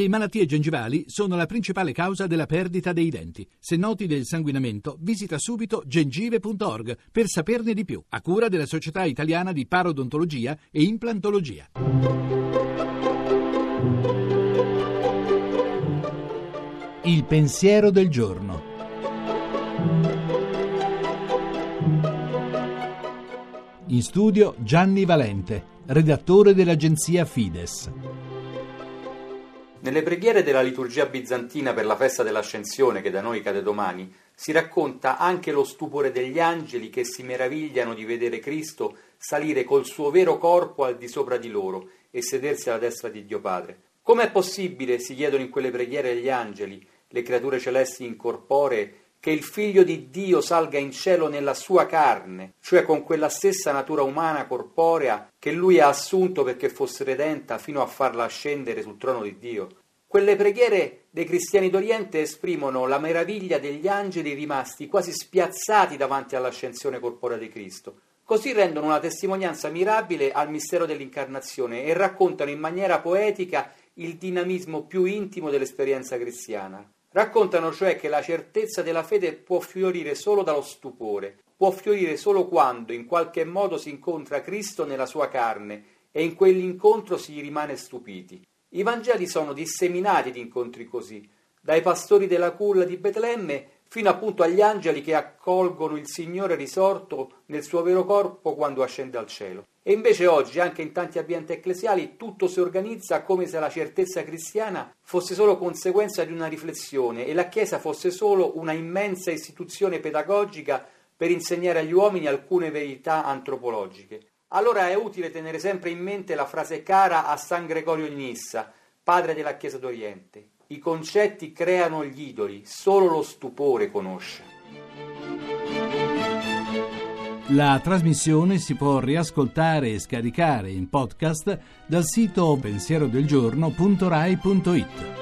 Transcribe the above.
Le malattie gengivali sono la principale causa della perdita dei denti. Se noti del sanguinamento, visita subito gengive.org per saperne di più, a cura della Società Italiana di Parodontologia e Implantologia. Il pensiero del giorno. In studio Gianni Valente, redattore dell'agenzia Fides. Nelle preghiere della liturgia bizantina per la festa dell'Ascensione, che da noi cade domani, si racconta anche lo stupore degli angeli che si meravigliano di vedere Cristo salire col suo vero corpo al di sopra di loro e sedersi alla destra di Dio Padre. Com'è possibile, si chiedono in quelle preghiere gli angeli, le creature celesti incorporee, che il figlio di Dio salga in cielo nella sua carne, cioè con quella stessa natura umana corporea che lui ha assunto perché fosse redenta fino a farla ascendere sul trono di Dio. Quelle preghiere dei cristiani d'Oriente esprimono la meraviglia degli angeli rimasti quasi spiazzati davanti all'ascensione corporea di Cristo. Così rendono una testimonianza mirabile al mistero dell'incarnazione e raccontano in maniera poetica il dinamismo più intimo dell'esperienza cristiana. Raccontano cioè che la certezza della fede può fiorire solo dallo stupore, può fiorire solo quando in qualche modo si incontra Cristo nella sua carne e in quell'incontro si rimane stupiti. I Vangeli sono disseminati di incontri così, dai pastori della culla di Betlemme fino appunto agli angeli che accolgono il Signore risorto nel suo vero corpo quando ascende al cielo. E invece oggi, anche in tanti ambienti ecclesiali, tutto si organizza come se la certezza cristiana fosse solo conseguenza di una riflessione e la Chiesa fosse solo una immensa istituzione pedagogica per insegnare agli uomini alcune verità antropologiche. Allora è utile tenere sempre in mente la frase cara a San Gregorio di Nissa, padre della Chiesa d'Oriente. I concetti creano gli idoli, solo lo stupore conosce. La trasmissione si può riascoltare e scaricare in podcast dal sito pensierodelgiorno.rai.it.